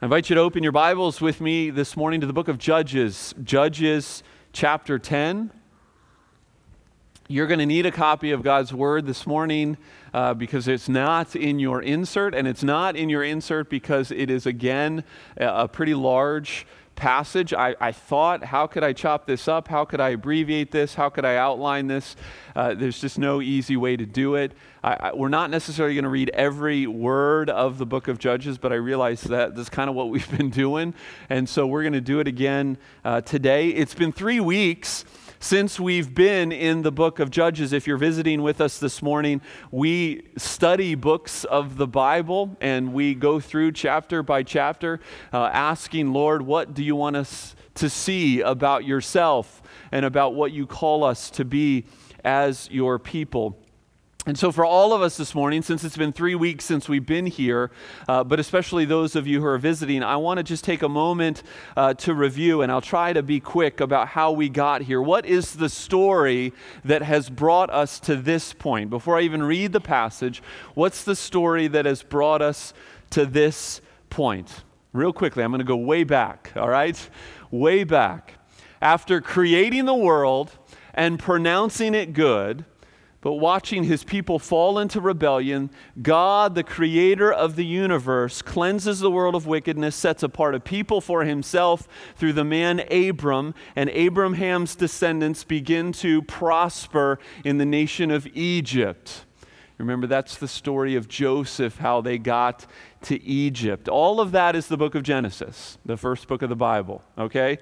I invite you to open your Bibles with me this morning to the book of Judges, Judges chapter 10. You're going to need a copy of God's Word this morning uh, because it's not in your insert, and it's not in your insert because it is, again, a, a pretty large passage. I, I, thought, how could I chop this up? How could I abbreviate this? How could I outline this? Uh, there's just no easy way to do it. I, I, we're not necessarily going to read every word of the book of Judges, but I realize that that's kind of what we've been doing. And so we're going to do it again uh, today. It's been three weeks since we've been in the book of Judges, if you're visiting with us this morning, we study books of the Bible and we go through chapter by chapter, uh, asking, Lord, what do you want us to see about yourself and about what you call us to be as your people? And so, for all of us this morning, since it's been three weeks since we've been here, uh, but especially those of you who are visiting, I want to just take a moment uh, to review, and I'll try to be quick about how we got here. What is the story that has brought us to this point? Before I even read the passage, what's the story that has brought us to this point? Real quickly, I'm going to go way back, all right? Way back. After creating the world and pronouncing it good, but watching his people fall into rebellion, God, the creator of the universe, cleanses the world of wickedness, sets apart a people for himself through the man Abram, and Abraham's descendants begin to prosper in the nation of Egypt. Remember, that's the story of Joseph, how they got to Egypt. All of that is the book of Genesis, the first book of the Bible, okay?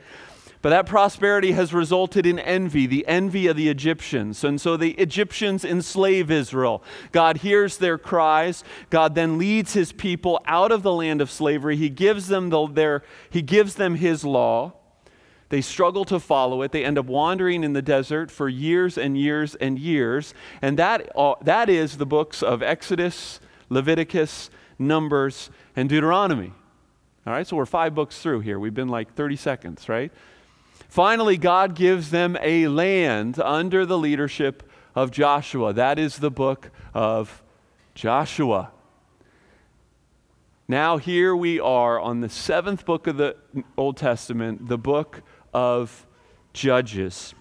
But that prosperity has resulted in envy, the envy of the Egyptians. And so the Egyptians enslave Israel. God hears their cries. God then leads his people out of the land of slavery. He gives them, the, their, he gives them his law. They struggle to follow it. They end up wandering in the desert for years and years and years. And that, uh, that is the books of Exodus, Leviticus, Numbers, and Deuteronomy. All right, so we're five books through here. We've been like 30 seconds, right? Finally, God gives them a land under the leadership of Joshua. That is the book of Joshua. Now, here we are on the seventh book of the Old Testament, the book of Judges.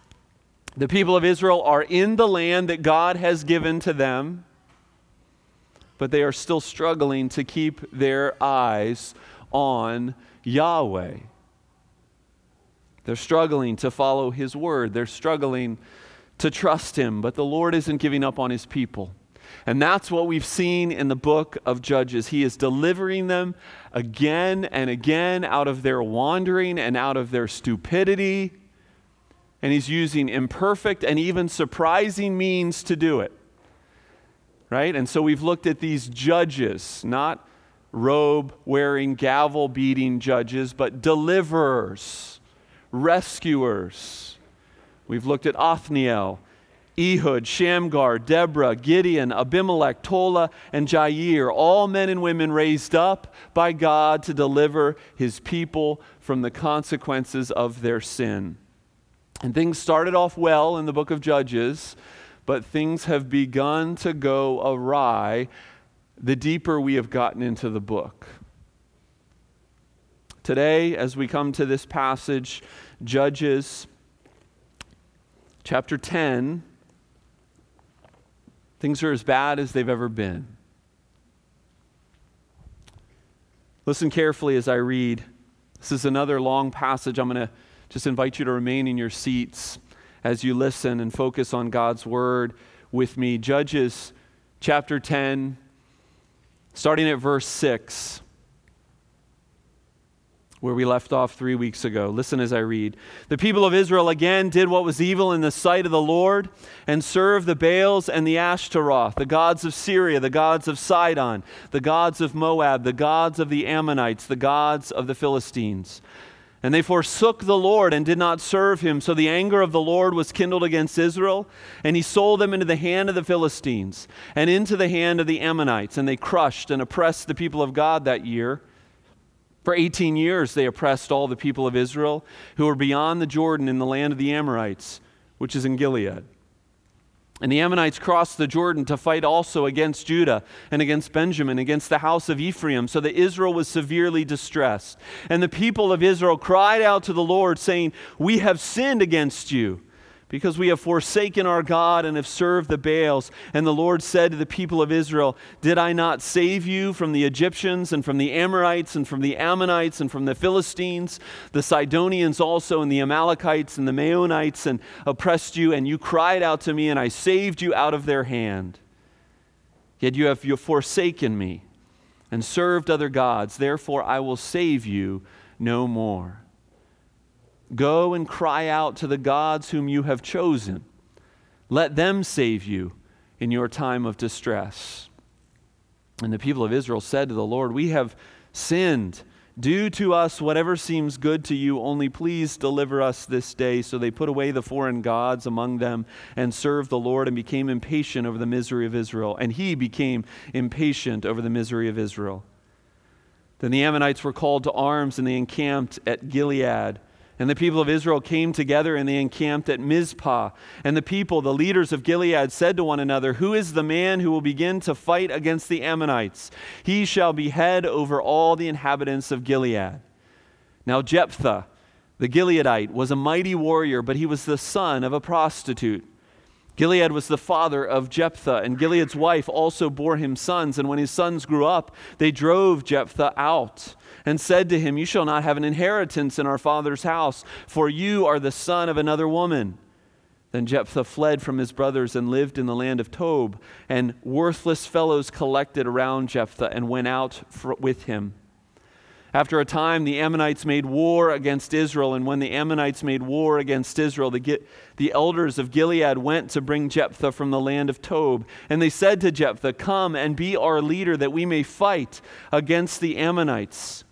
The people of Israel are in the land that God has given to them, but they are still struggling to keep their eyes on Yahweh. They're struggling to follow His word. They're struggling to trust Him, but the Lord isn't giving up on His people. And that's what we've seen in the book of Judges. He is delivering them again and again out of their wandering and out of their stupidity. And He's using imperfect and even surprising means to do it. Right? And so we've looked at these judges, not robe wearing, gavel beating judges, but deliverers rescuers. We've looked at Othniel, Ehud, Shamgar, Deborah, Gideon, Abimelech, Tola, and Jair, all men and women raised up by God to deliver his people from the consequences of their sin. And things started off well in the book of Judges, but things have begun to go awry the deeper we have gotten into the book. Today, as we come to this passage, Judges chapter 10, things are as bad as they've ever been. Listen carefully as I read. This is another long passage. I'm going to just invite you to remain in your seats as you listen and focus on God's word with me. Judges chapter 10, starting at verse 6 where we left off three weeks ago. Listen as I read. The people of Israel again did what was evil in the sight of the Lord and served the Baals and the Ashtaroth, the gods of Syria, the gods of Sidon, the gods of Moab, the gods of the Ammonites, the gods of the Philistines. And they forsook the Lord and did not serve him. So the anger of the Lord was kindled against Israel, and he sold them into the hand of the Philistines and into the hand of the Ammonites. And they crushed and oppressed the people of God that year. For 18 years, they oppressed all the people of Israel who were beyond the Jordan in the land of the Amorites, which is in Gilead. And the Ammonites crossed the Jordan to fight also against Judah and against Benjamin, against the house of Ephraim, so that Israel was severely distressed. And the people of Israel cried out to the Lord, saying, We have sinned against you because we have forsaken our God and have served the Baals. And the Lord said to the people of Israel, Did I not save you from the Egyptians and from the Amorites and from the Ammonites and from the Philistines, the Sidonians also, and the Amalekites and the Maonites, and oppressed you? And you cried out to me, and I saved you out of their hand. Yet you have forsaken me and served other gods. Therefore, I will save you no more. Go and cry out to the gods whom you have chosen. Let them save you in your time of distress. And the people of Israel said to the Lord, We have sinned. Do to us whatever seems good to you, only please deliver us this day. So they put away the foreign gods among them and served the Lord and became impatient over the misery of Israel. And he became impatient over the misery of Israel. Then the Ammonites were called to arms and they encamped at Gilead. And the people of Israel came together and they encamped at Mizpah. And the people, the leaders of Gilead, said to one another, Who is the man who will begin to fight against the Ammonites? He shall be head over all the inhabitants of Gilead. Now, Jephthah, the Gileadite, was a mighty warrior, but he was the son of a prostitute. Gilead was the father of Jephthah, and Gilead's wife also bore him sons. And when his sons grew up, they drove Jephthah out and said to him, You shall not have an inheritance in our father's house, for you are the son of another woman. Then Jephthah fled from his brothers and lived in the land of Tob, and worthless fellows collected around Jephthah and went out for, with him. After a time, the Ammonites made war against Israel, and when the Ammonites made war against Israel, the, the elders of Gilead went to bring Jephthah from the land of Tob. And they said to Jephthah, Come and be our leader, that we may fight against the Ammonites.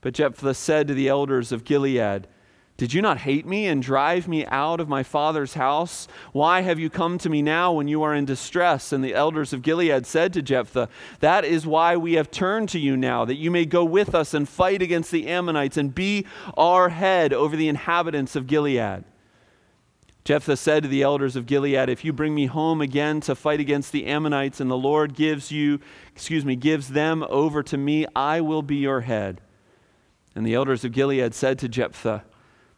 But Jephthah said to the elders of Gilead, Did you not hate me and drive me out of my father's house? Why have you come to me now when you are in distress? And the elders of Gilead said to Jephthah, That is why we have turned to you now, that you may go with us and fight against the Ammonites and be our head over the inhabitants of Gilead. Jephthah said to the elders of Gilead, If you bring me home again to fight against the Ammonites, and the Lord gives you, excuse me, gives them over to me, I will be your head. And the elders of Gilead said to Jephthah,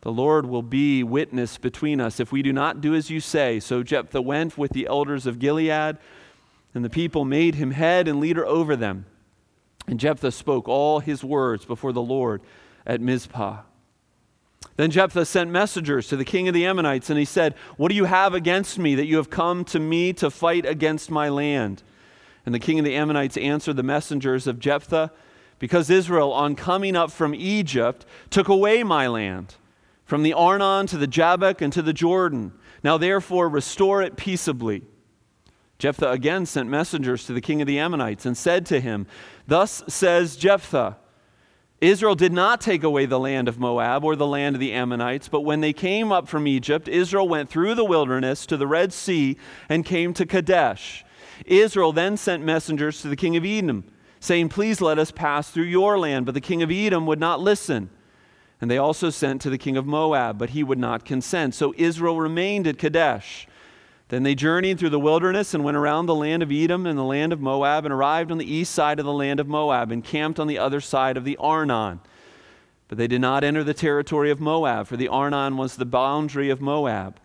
The Lord will be witness between us if we do not do as you say. So Jephthah went with the elders of Gilead, and the people made him head and leader over them. And Jephthah spoke all his words before the Lord at Mizpah. Then Jephthah sent messengers to the king of the Ammonites, and he said, What do you have against me that you have come to me to fight against my land? And the king of the Ammonites answered the messengers of Jephthah because Israel, on coming up from Egypt, took away my land, from the Arnon to the Jabbok and to the Jordan. Now therefore restore it peaceably. Jephthah again sent messengers to the king of the Ammonites and said to him, Thus says Jephthah, Israel did not take away the land of Moab or the land of the Ammonites, but when they came up from Egypt, Israel went through the wilderness to the Red Sea and came to Kadesh. Israel then sent messengers to the king of Edom saying, Please let us pass through your land. But the king of Edom would not listen. And they also sent to the king of Moab, but he would not consent. So Israel remained at Kadesh. Then they journeyed through the wilderness and went around the land of Edom and the land of Moab and arrived on the east side of the land of Moab and camped on the other side of the Arnon. But they did not enter the territory of Moab, for the Arnon was the boundary of Moab.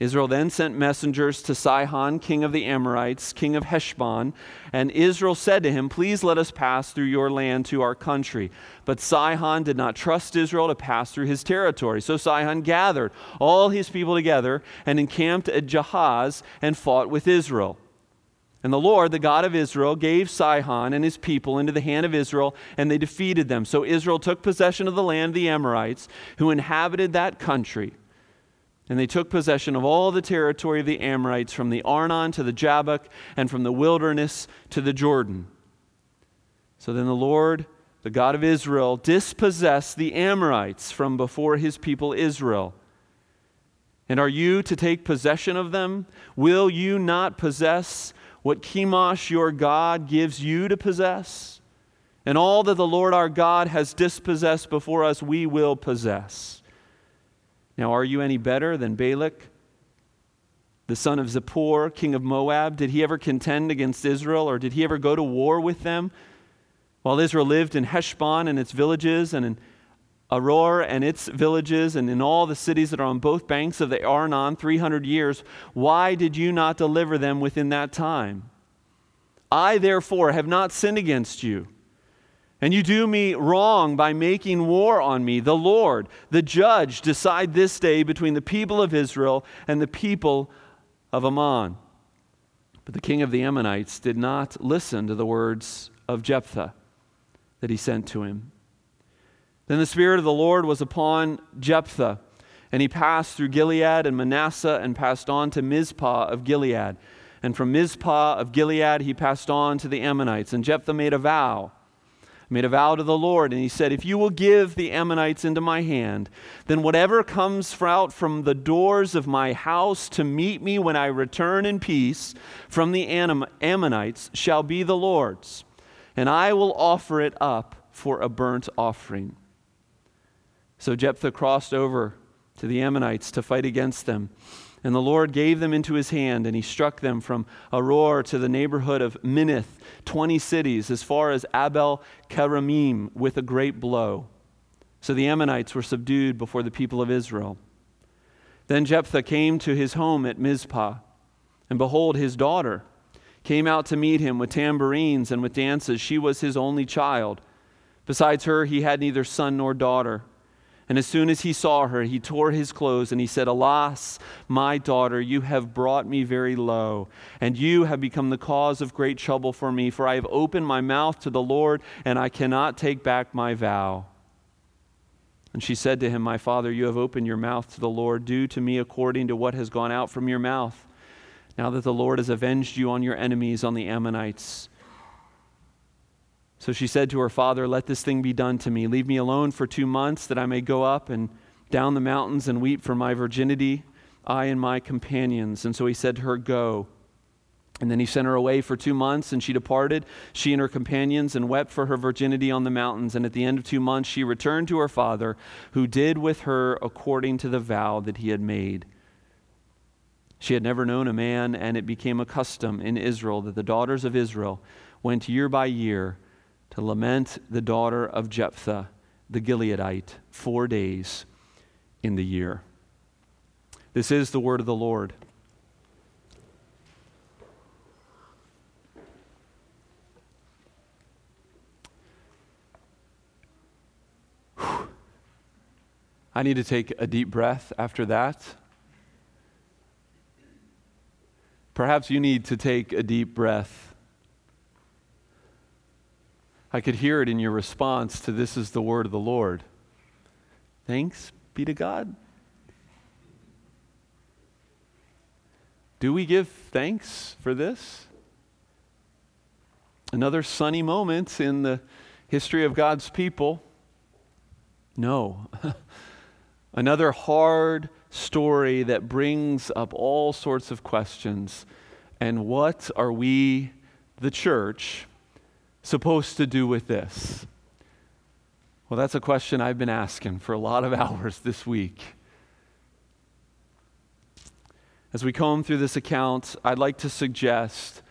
Israel then sent messengers to Sihon, king of the Amorites, king of Heshbon, and Israel said to him, Please let us pass through your land to our country. But Sihon did not trust Israel to pass through his territory. So Sihon gathered all his people together and encamped at Jahaz and fought with Israel. And the Lord, the God of Israel, gave Sihon and his people into the hand of Israel, and they defeated them. So Israel took possession of the land of the Amorites, who inhabited that country. And they took possession of all the territory of the Amorites from the Arnon to the Jabbok and from the wilderness to the Jordan. So then the Lord, the God of Israel, dispossessed the Amorites from before his people Israel. And are you to take possession of them? Will you not possess what Chemosh your God gives you to possess? And all that the Lord our God has dispossessed before us, we will possess. Now, are you any better than Balak? the son of Zippor, king of Moab? Did he ever contend against Israel, or did he ever go to war with them? While Israel lived in Heshbon and its villages, and in Aroer and its villages, and in all the cities that are on both banks of the Arnon, 300 years, why did you not deliver them within that time? I, therefore, have not sinned against you. And you do me wrong by making war on me. The Lord, the judge, decide this day between the people of Israel and the people of Ammon. But the king of the Ammonites did not listen to the words of Jephthah that he sent to him. Then the Spirit of the Lord was upon Jephthah, and he passed through Gilead and Manasseh and passed on to Mizpah of Gilead. And from Mizpah of Gilead he passed on to the Ammonites. And Jephthah made a vow, made a vow to the Lord, and he said, If you will give the Ammonites into my hand, then whatever comes out from the doors of my house to meet me when I return in peace from the Ammonites shall be the Lord's and I will offer it up for a burnt offering. So Jephthah crossed over to the Ammonites to fight against them. And the Lord gave them into his hand, and he struck them from Aroer to the neighborhood of Minnith, 20 cities, as far as Abel Keramim, with a great blow. So the Ammonites were subdued before the people of Israel. Then Jephthah came to his home at Mizpah, and behold, his daughter, came out to meet him with tambourines and with dances. She was his only child. Besides her, he had neither son nor daughter. And as soon as he saw her, he tore his clothes and he said, Alas, my daughter, you have brought me very low, and you have become the cause of great trouble for me, for I have opened my mouth to the Lord, and I cannot take back my vow. And she said to him, My father, you have opened your mouth to the Lord. Do to me according to what has gone out from your mouth now that the Lord has avenged you on your enemies, on the Ammonites. So she said to her father, Let this thing be done to me. Leave me alone for two months, that I may go up and down the mountains and weep for my virginity, I and my companions. And so he said to her, Go. And then he sent her away for two months, and she departed, she and her companions, and wept for her virginity on the mountains. And at the end of two months, she returned to her father, who did with her according to the vow that he had made. She had never known a man, and it became a custom in Israel that the daughters of Israel went year by year to lament the daughter of Jephthah, the Gileadite, four days in the year. This is the word of the Lord. I need to take a deep breath after that. Perhaps you need to take a deep breath. I could hear it in your response to this is the word of the Lord. Thanks be to God. Do we give thanks for this? Another sunny moment in the history of God's people? No. Another hard story that brings up all sorts of questions. And what are we, the church, supposed to do with this? Well, that's a question I've been asking for a lot of hours this week. As we comb through this account, I'd like to suggest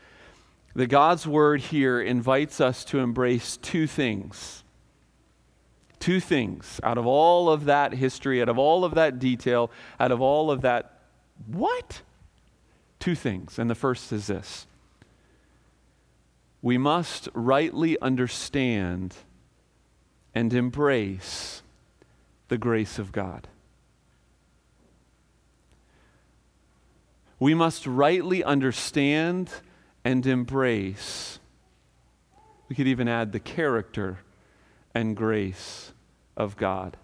that God's word here invites us to embrace two things two things out of all of that history, out of all of that detail, out of all of that what? Two things. And the first is this we must rightly understand and embrace the grace of God. We must rightly understand and embrace, we could even add the character and grace of God.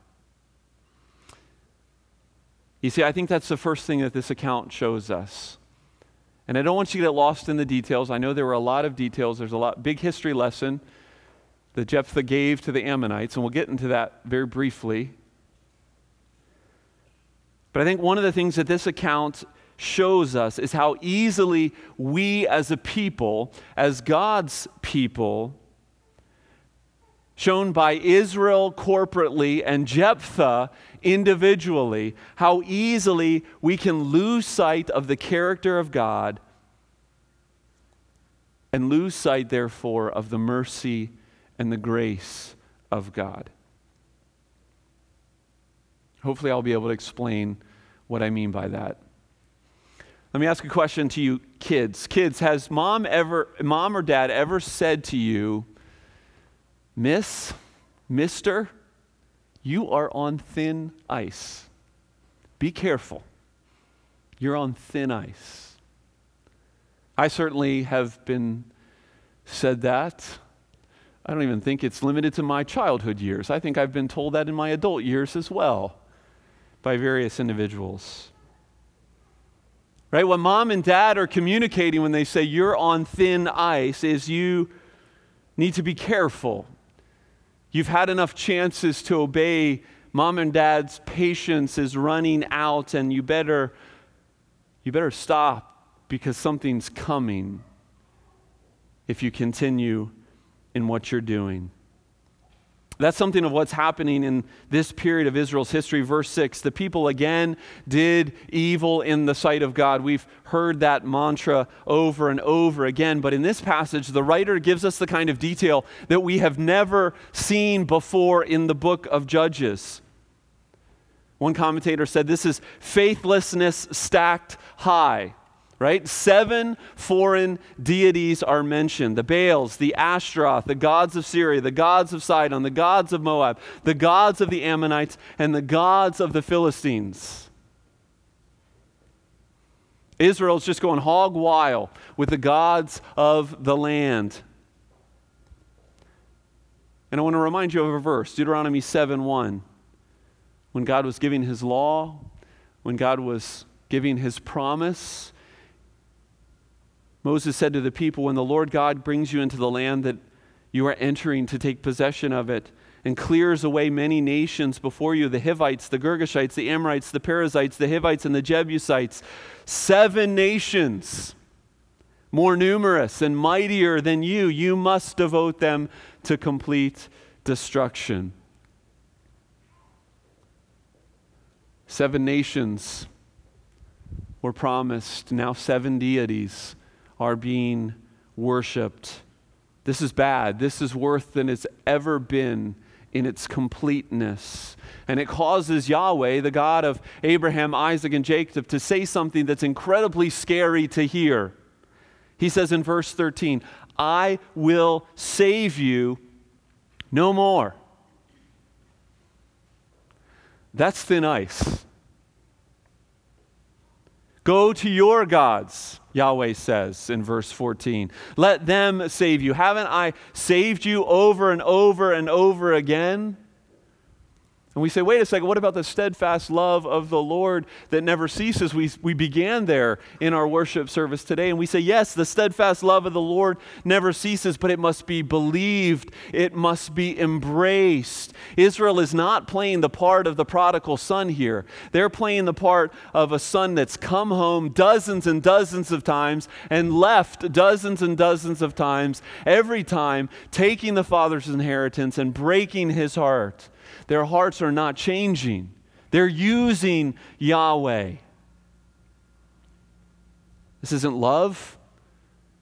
You see, I think that's the first thing that this account shows us. And I don't want you to get lost in the details. I know there were a lot of details. There's a lot big history lesson that Jephthah gave to the Ammonites, and we'll get into that very briefly. But I think one of the things that this account shows us is how easily we as a people, as God's people, shown by Israel corporately and Jephthah individually, how easily we can lose sight of the character of God and lose sight, therefore, of the mercy and the grace of God. Hopefully, I'll be able to explain what I mean by that. Let me ask a question to you kids. Kids, has mom ever mom or dad ever said to you, Miss, Mister, you are on thin ice. Be careful. You're on thin ice. I certainly have been said that. I don't even think it's limited to my childhood years. I think I've been told that in my adult years as well by various individuals. Right? What mom and dad are communicating when they say you're on thin ice is you need to be careful. You've had enough chances to obey. Mom and dad's patience is running out, and you better, you better stop because something's coming if you continue in what you're doing. That's something of what's happening in this period of Israel's history. Verse 6 the people again did evil in the sight of God. We've heard that mantra over and over again, but in this passage, the writer gives us the kind of detail that we have never seen before in the book of Judges. One commentator said this is faithlessness stacked high right? Seven foreign deities are mentioned the Baals, the Ashtaroth, the gods of Syria, the gods of Sidon, the gods of Moab, the gods of the Ammonites, and the gods of the Philistines. Israel's just going hog wild with the gods of the land. And I want to remind you of a verse, Deuteronomy 7 1. When God was giving his law, when God was giving his promise, Moses said to the people, When the Lord God brings you into the land that you are entering to take possession of it, and clears away many nations before you the Hivites, the Girgashites, the Amorites, the Perizzites, the Hivites, and the Jebusites. Seven nations, more numerous and mightier than you. You must devote them to complete destruction. Seven nations were promised, now seven deities are being worshiped. This is bad. This is worse than it's ever been in its completeness. And it causes Yahweh, the God of Abraham, Isaac, and Jacob, to say something that's incredibly scary to hear. He says in verse 13, I will save you no more. That's thin ice. Go to your gods, Yahweh says in verse 14. Let them save you. Haven't I saved you over and over and over again? And we say, wait a second, what about the steadfast love of the Lord that never ceases? We, we began there in our worship service today. And we say, yes, the steadfast love of the Lord never ceases, but it must be believed, it must be embraced. Israel is not playing the part of the prodigal son here. They're playing the part of a son that's come home dozens and dozens of times and left dozens and dozens of times, every time taking the father's inheritance and breaking his heart. Their hearts are not changing, they're using Yahweh. This isn't love.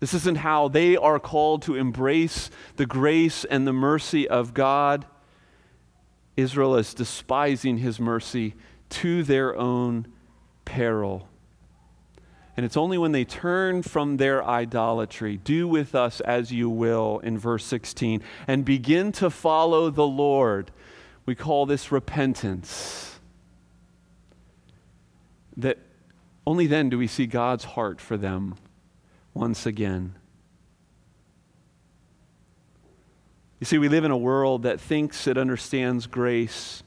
This isn't how they are called to embrace the grace and the mercy of God. Israel is despising his mercy to their own peril. And it's only when they turn from their idolatry, do with us as you will, in verse 16, and begin to follow the Lord, we call this repentance. That only then do we see God's heart for them once again. You see, we live in a world that thinks it understands grace,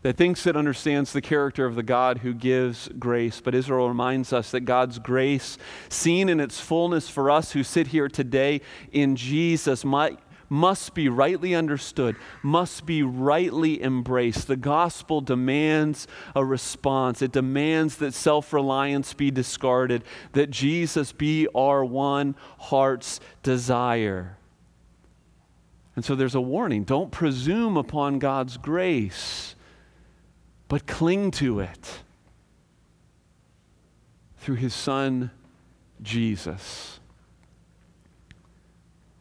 that thinks it understands the character of the God who gives grace. But Israel reminds us that God's grace, seen in its fullness for us who sit here today in Jesus, might must be rightly understood, must be rightly embraced. The gospel demands a response, it demands that self reliance be discarded, that Jesus be our one heart's desire. And so there's a warning don't presume upon God's grace, but cling to it through his son, Jesus.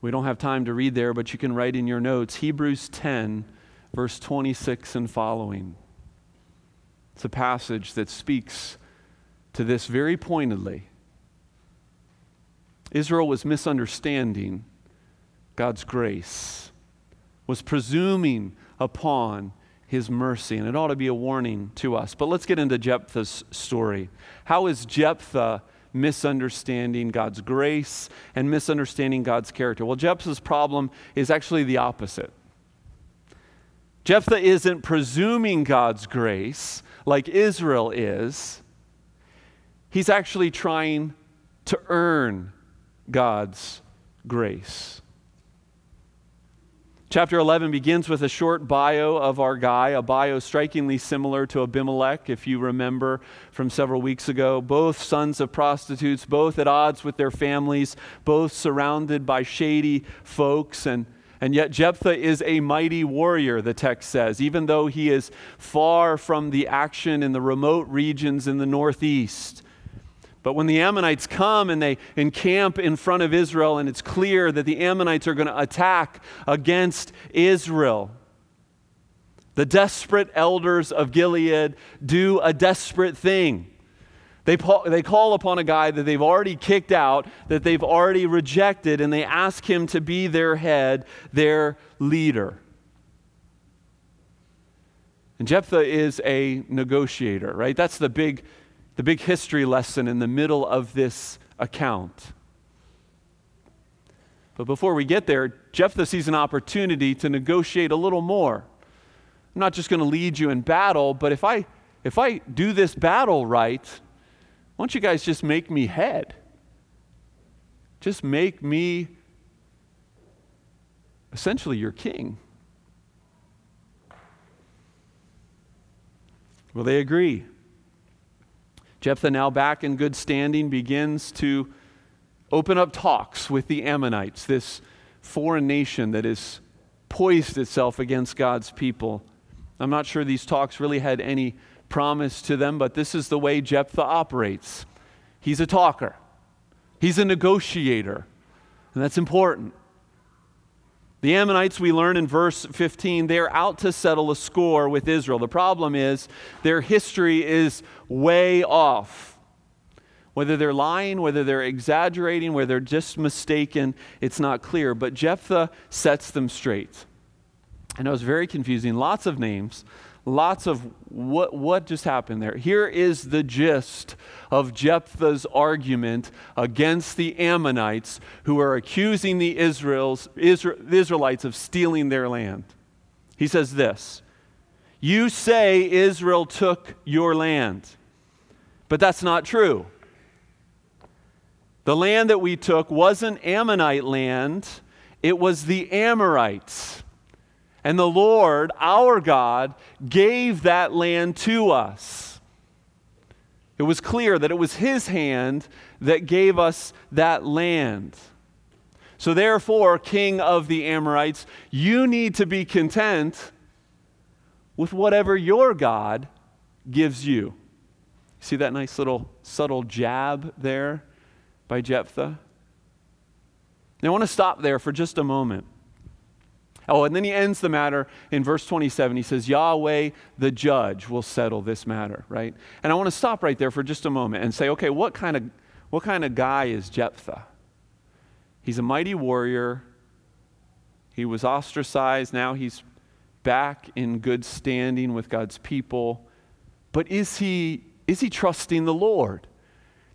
We don't have time to read there, but you can write in your notes Hebrews 10, verse 26 and following. It's a passage that speaks to this very pointedly. Israel was misunderstanding God's grace, was presuming upon his mercy, and it ought to be a warning to us. But let's get into Jephthah's story. How is Jephthah misunderstanding God's grace and misunderstanding God's character? Well, Jephthah's problem is actually the opposite. Jephthah isn't presuming God's grace like Israel is. He's actually trying to earn God's grace. Chapter 11 begins with a short bio of our guy, a bio strikingly similar to Abimelech, if you remember from several weeks ago. Both sons of prostitutes, both at odds with their families, both surrounded by shady folks. And, and yet, Jephthah is a mighty warrior, the text says, even though he is far from the action in the remote regions in the northeast. But when the Ammonites come and they encamp in front of Israel, and it's clear that the Ammonites are going to attack against Israel, the desperate elders of Gilead do a desperate thing. They, they call upon a guy that they've already kicked out, that they've already rejected, and they ask him to be their head, their leader. And Jephthah is a negotiator, right? That's the big the big history lesson in the middle of this account. But before we get there, Jephthah sees an opportunity to negotiate a little more. I'm not just going to lead you in battle, but if I if I do this battle right, why don't you guys just make me head? Just make me essentially your king. Will they agree? Jephthah, now back in good standing, begins to open up talks with the Ammonites, this foreign nation that has poised itself against God's people. I'm not sure these talks really had any promise to them, but this is the way Jephthah operates. He's a talker, he's a negotiator, and that's important. The Ammonites, we learn in verse 15, they're out to settle a score with Israel. The problem is their history is way off. Whether they're lying, whether they're exaggerating, whether they're just mistaken, it's not clear. But Jephthah sets them straight. And it was very confusing. Lots of names, lots of what, what just happened there. Here is the gist of Jephthah's argument against the Ammonites who are accusing the Israels, Israelites of stealing their land. He says this You say Israel took your land, but that's not true. The land that we took wasn't Ammonite land, it was the Amorites. And the Lord, our God, gave that land to us. It was clear that it was His hand that gave us that land. So, therefore, King of the Amorites, you need to be content with whatever your God gives you. See that nice little subtle jab there by Jephthah? Now, I want to stop there for just a moment. Oh, and then he ends the matter in verse 27. He says, Yahweh, the judge, will settle this matter, right? And I want to stop right there for just a moment and say, okay, what kind of, what kind of guy is Jephthah? He's a mighty warrior. He was ostracized. Now he's back in good standing with God's people. But is he, is he trusting the Lord?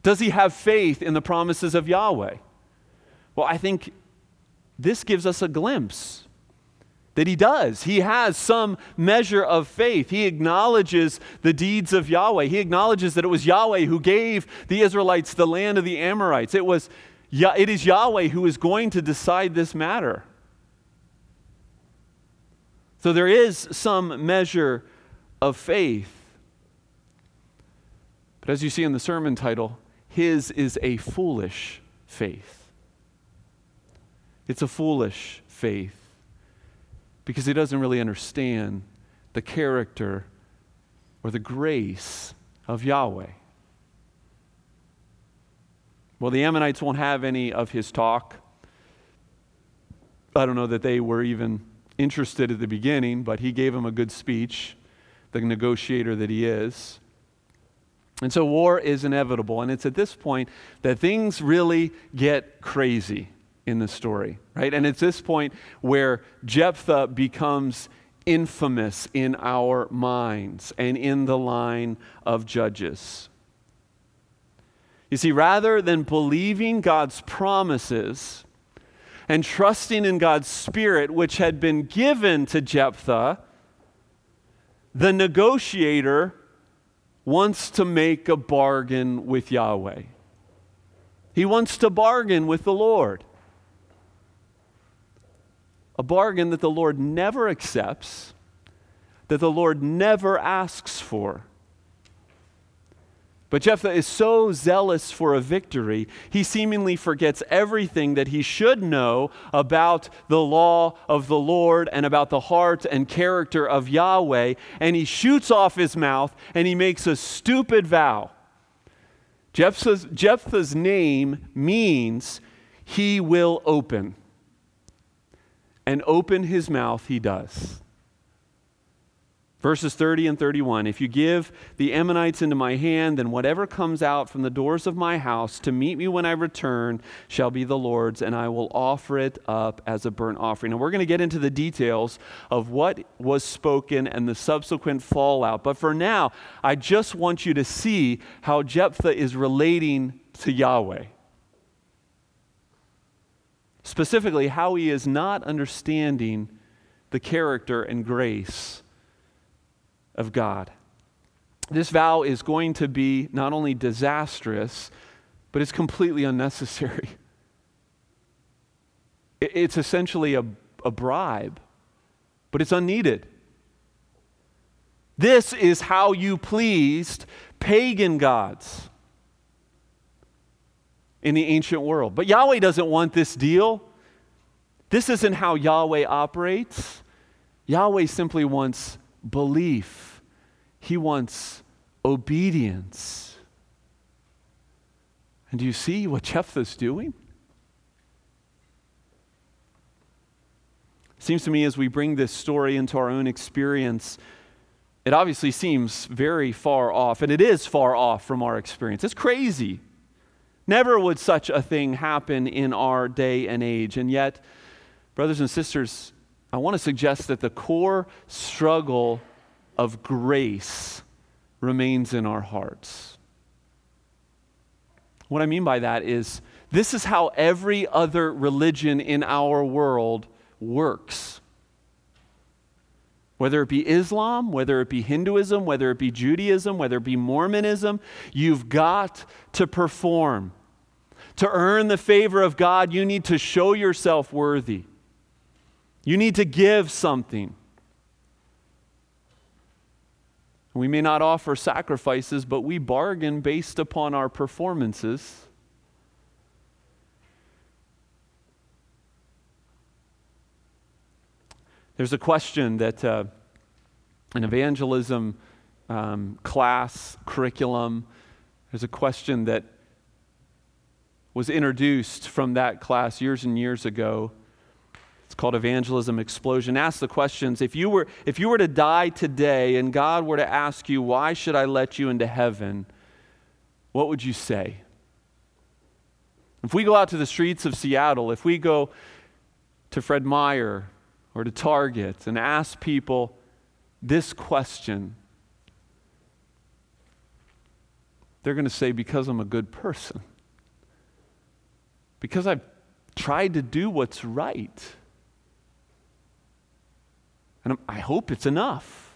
Does he have faith in the promises of Yahweh? Well, I think this gives us a glimpse that he does. He has some measure of faith. He acknowledges the deeds of Yahweh. He acknowledges that it was Yahweh who gave the Israelites the land of the Amorites. It, was, it is Yahweh who is going to decide this matter. So there is some measure of faith. But as you see in the sermon title, his is a foolish faith. It's a foolish faith. Because he doesn't really understand the character or the grace of Yahweh. Well, the Ammonites won't have any of his talk. I don't know that they were even interested at the beginning, but he gave them a good speech, the negotiator that he is. And so war is inevitable. And it's at this point that things really get crazy in the story, right? And it's this point where Jephthah becomes infamous in our minds and in the line of judges. You see, rather than believing God's promises and trusting in God's Spirit, which had been given to Jephthah, the negotiator wants to make a bargain with Yahweh. He wants to bargain with the Lord. A bargain that the Lord never accepts, that the Lord never asks for. But Jephthah is so zealous for a victory, he seemingly forgets everything that he should know about the law of the Lord and about the heart and character of Yahweh, and he shoots off his mouth and he makes a stupid vow. Jephthah's, Jephthah's name means he will open. And open his mouth he does. Verses 30 and 31 If you give the Ammonites into my hand, then whatever comes out from the doors of my house to meet me when I return shall be the Lord's, and I will offer it up as a burnt offering. And we're going to get into the details of what was spoken and the subsequent fallout. But for now, I just want you to see how Jephthah is relating to Yahweh. Specifically, how he is not understanding the character and grace of God. This vow is going to be not only disastrous, but it's completely unnecessary. It's essentially a, a bribe, but it's unneeded. This is how you pleased pagan gods in the ancient world. But Yahweh doesn't want this deal. This isn't how Yahweh operates. Yahweh simply wants belief, he wants obedience. And do you see what Jephthah's doing? Seems to me as we bring this story into our own experience, it obviously seems very far off, and it is far off from our experience. It's crazy. Never would such a thing happen in our day and age. And yet, brothers and sisters, I want to suggest that the core struggle of grace remains in our hearts. What I mean by that is this is how every other religion in our world works. Whether it be Islam, whether it be Hinduism, whether it be Judaism, whether it be Mormonism, you've got to perform. To earn the favor of God, you need to show yourself worthy. You need to give something. We may not offer sacrifices, but we bargain based upon our performances. There's a question that uh, an evangelism um, class curriculum, there's a question that was introduced from that class years and years ago It's called Evangelism Explosion. Ask the questions if you, were, if you were to die today and God were to ask you, Why should I let you into heaven? What would you say? If we go out to the streets of Seattle, if we go to Fred Meyer or to Target and ask people this question, they're going to say, Because I'm a good person. Because I've tried to do what's right. And I hope it's enough.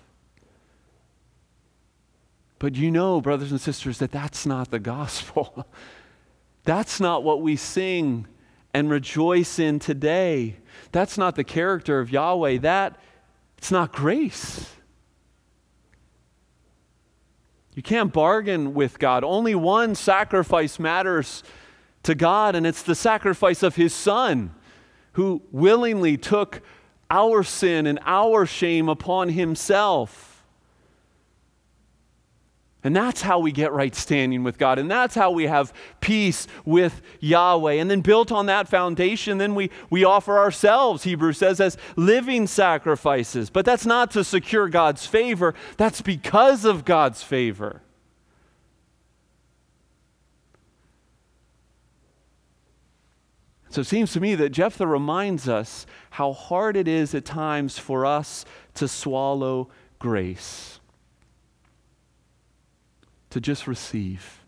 But you know, brothers and sisters, that that's not the gospel. that's not what we sing and rejoice in today. That's not the character of Yahweh. That it's not grace. You can't bargain with God. Only one sacrifice matters to God, and it's the sacrifice of His Son, who willingly took our sin and our shame upon himself. And that's how we get right standing with God. And that's how we have peace with Yahweh. And then, built on that foundation, then we, we offer ourselves, Hebrews says, as living sacrifices. But that's not to secure God's favor, that's because of God's favor. So it seems to me that Jephthah reminds us how hard it is at times for us to swallow grace to just receive.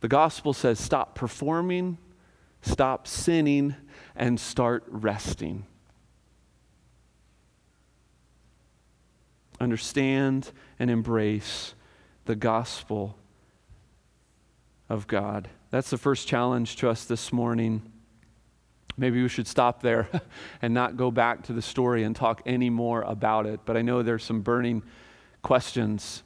The gospel says stop performing, stop sinning, and start resting. Understand and embrace the gospel of God. That's the first challenge to us this morning. Maybe we should stop there and not go back to the story and talk any more about it. But I know there's some burning questions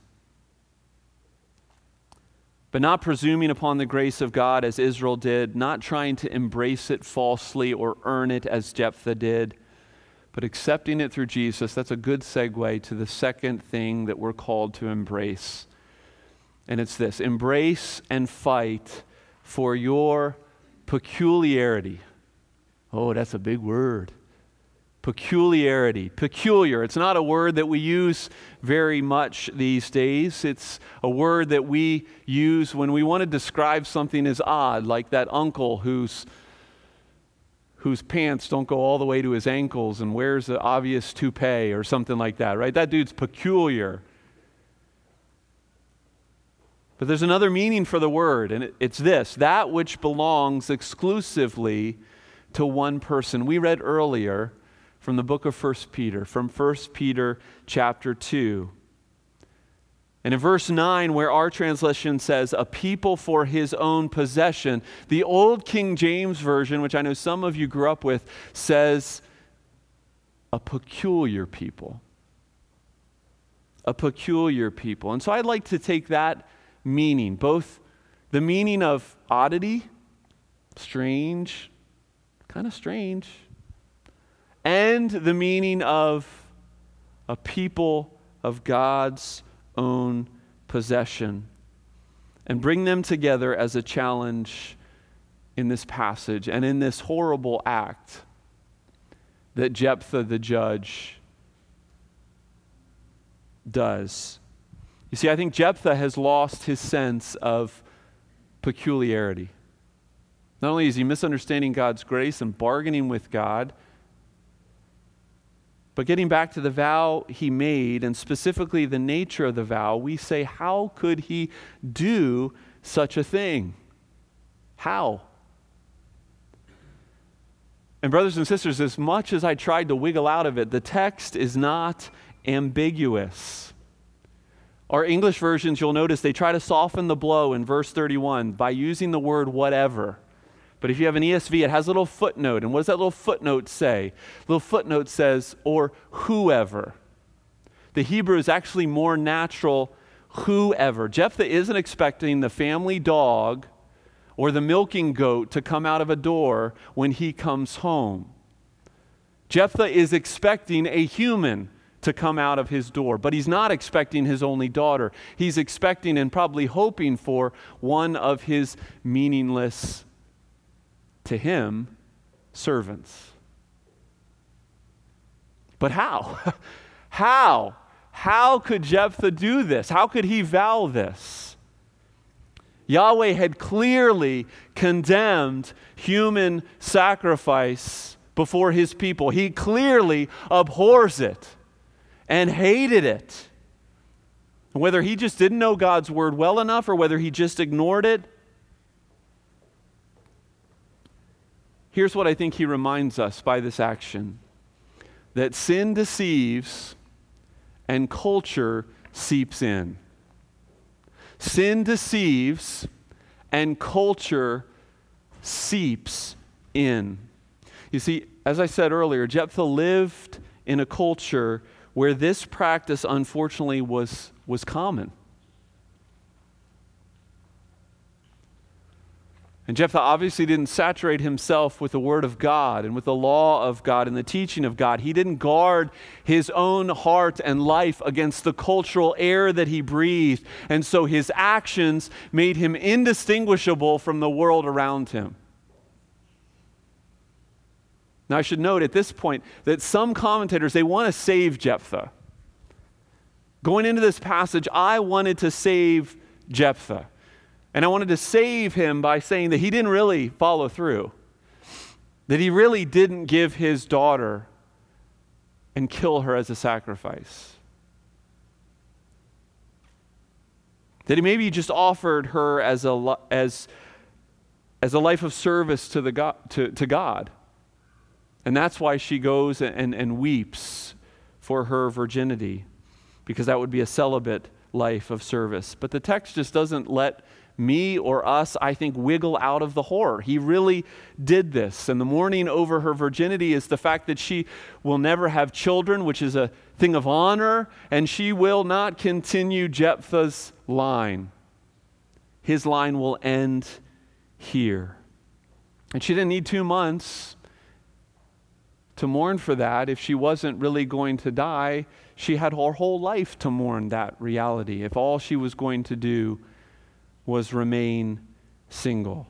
but not presuming upon the grace of God as Israel did, not trying to embrace it falsely or earn it as Jephthah did, but accepting it through Jesus. That's a good segue to the second thing that we're called to embrace. And it's this embrace and fight for your peculiarity. Oh, that's a big word peculiarity. Peculiar. It's not a word that we use very much these days. It's a word that we use when we want to describe something as odd, like that uncle whose whose pants don't go all the way to his ankles and wears the obvious toupee or something like that, right? That dude's peculiar. But there's another meaning for the word, and it's this that which belongs exclusively to one person. We read earlier from the book of 1 Peter, from 1 Peter chapter 2. And in verse 9, where our translation says, a people for his own possession, the old King James Version, which I know some of you grew up with, says, a peculiar people. A peculiar people. And so I'd like to take that meaning, both the meaning of oddity, strange, kind of strange, and the meaning of a people of God's own possession and bring them together as a challenge in this passage and in this horrible act that Jephthah the judge does. You see, I think Jephthah has lost his sense of peculiarity. Not only is he misunderstanding God's grace and bargaining with God, but getting back to the vow he made, and specifically the nature of the vow, we say, how could he do such a thing? How? And, brothers and sisters, as much as I tried to wiggle out of it, the text is not ambiguous. Our English versions, you'll notice, they try to soften the blow in verse 31 by using the word whatever. But if you have an ESV, it has a little footnote. And what does that little footnote say? Little footnote says, or whoever. The Hebrew is actually more natural, whoever. Jephthah isn't expecting the family dog or the milking goat to come out of a door when he comes home. Jephthah is expecting a human to come out of his door, but he's not expecting his only daughter. He's expecting and probably hoping for one of his meaningless to him servants. But how? how? How could Jephthah do this? How could he vow this? Yahweh had clearly condemned human sacrifice before his people. He clearly abhors it and hated it. Whether he just didn't know God's word well enough or whether he just ignored it, Here's what I think he reminds us by this action that sin deceives and culture seeps in. Sin deceives and culture seeps in. You see, as I said earlier, Jephthah lived in a culture where this practice unfortunately was, was common. And Jephthah obviously didn't saturate himself with the Word of God and with the law of God and the teaching of God. He didn't guard his own heart and life against the cultural air that he breathed. And so his actions made him indistinguishable from the world around him. Now, I should note at this point that some commentators, they want to save Jephthah. Going into this passage, I wanted to save Jephthah. And I wanted to save him by saying that he didn't really follow through, that he really didn't give his daughter and kill her as a sacrifice. That he maybe just offered her as a, as, as a life of service to, the God, to, to God. And that's why she goes and, and weeps for her virginity, because that would be a celibate life of service. But the text just doesn't let me or us, I think, wiggle out of the horror. He really did this. And the mourning over her virginity is the fact that she will never have children, which is a thing of honor, and she will not continue Jephthah's line. His line will end here. And she didn't need two months to mourn for that if she wasn't really going to die. She had her whole life to mourn that reality if all she was going to do was remain single.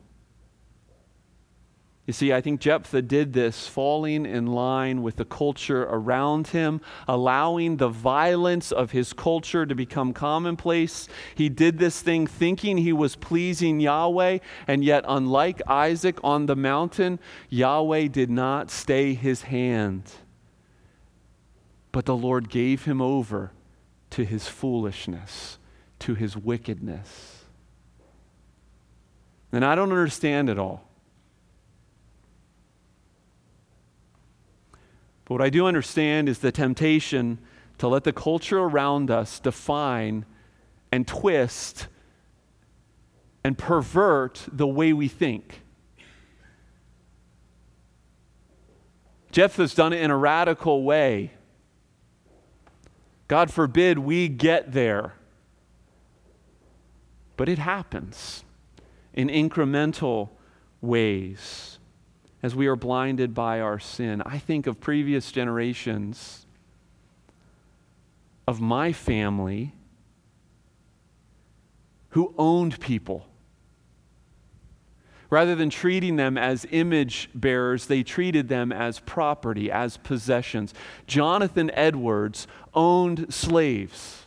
You see, I think Jephthah did this falling in line with the culture around him, allowing the violence of his culture to become commonplace. He did this thing thinking he was pleasing Yahweh, and yet, unlike Isaac on the mountain, Yahweh did not stay his hand. But the Lord gave him over to his foolishness, to his wickedness. And I don't understand it all. But what I do understand is the temptation to let the culture around us define and twist and pervert the way we think. Jephthah's done it in a radical way. God forbid we get there. But it happens in incremental ways as we are blinded by our sin. I think of previous generations of my family who owned people. Rather than treating them as image bearers, they treated them as property, as possessions. Jonathan Edwards owned slaves.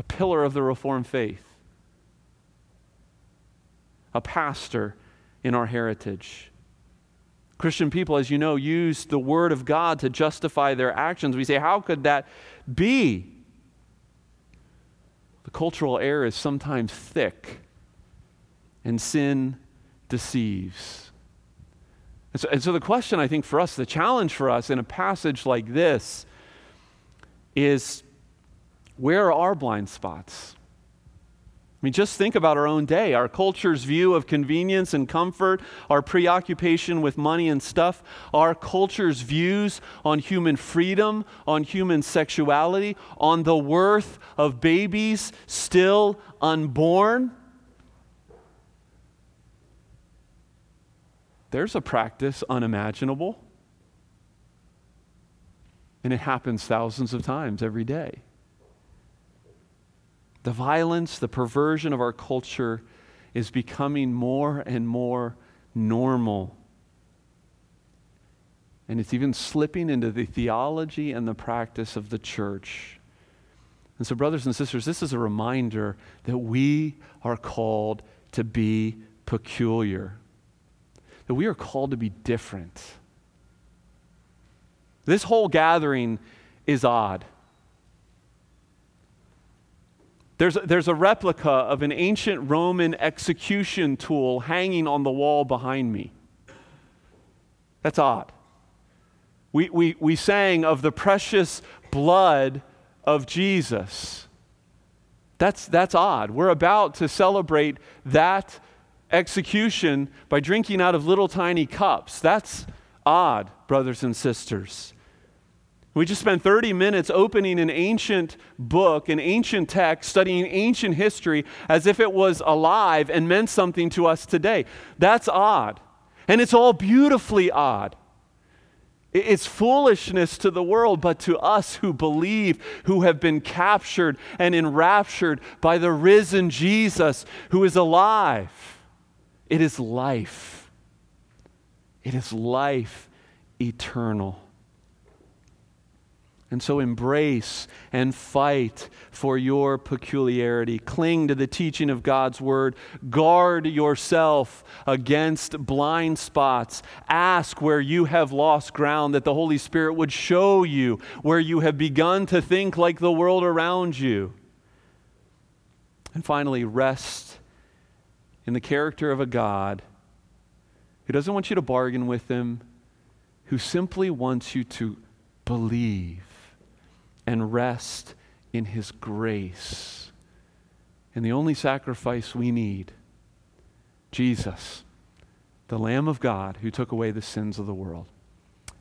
A pillar of the Reformed faith, a pastor in our heritage. Christian people, as you know, use the Word of God to justify their actions. We say, how could that be? The cultural air is sometimes thick, and sin deceives. And so, and so, the question, I think, for us, the challenge for us in a passage like this is where are our blind spots? I mean, just think about our own day, our culture's view of convenience and comfort, our preoccupation with money and stuff, our culture's views on human freedom, on human sexuality, on the worth of babies still unborn. There's a practice unimaginable. And it happens thousands of times every day. The violence, the perversion of our culture is becoming more and more normal. And it's even slipping into the theology and the practice of the church. And so, brothers and sisters, this is a reminder that we are called to be peculiar, that we are called to be different. This whole gathering is odd. There's, there's a replica of an ancient Roman execution tool hanging on the wall behind me. That's odd. We, we, we sang of the precious blood of Jesus. That's, that's odd. We're about to celebrate that execution by drinking out of little tiny cups. That's odd, brothers and sisters. We just spent 30 minutes opening an ancient book, an ancient text, studying ancient history as if it was alive and meant something to us today. That's odd. And it's all beautifully odd. It's foolishness to the world, but to us who believe, who have been captured and enraptured by the risen Jesus who is alive, it is life. It is life eternal. And so embrace and fight for your peculiarity. Cling to the teaching of God's word. Guard yourself against blind spots. Ask where you have lost ground that the Holy Spirit would show you where you have begun to think like the world around you. And finally, rest in the character of a God who doesn't want you to bargain with him, who simply wants you to believe and rest in His grace. And the only sacrifice we need, Jesus, the Lamb of God who took away the sins of the world.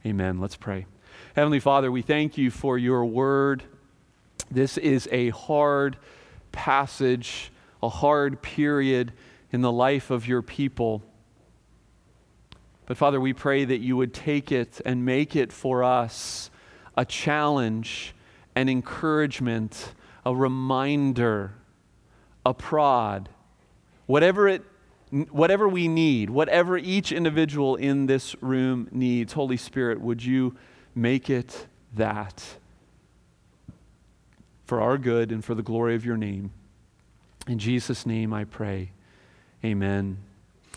Amen. Let's pray. Heavenly Father, we thank you for your word. This is a hard passage, a hard period in the life of your people. But Father, we pray that you would take it and make it for us a challenge an encouragement, a reminder, a prod, whatever it whatever we need, whatever each individual in this room needs, Holy Spirit, would you make it that for our good and for the glory of your name? In Jesus' name I pray. Amen.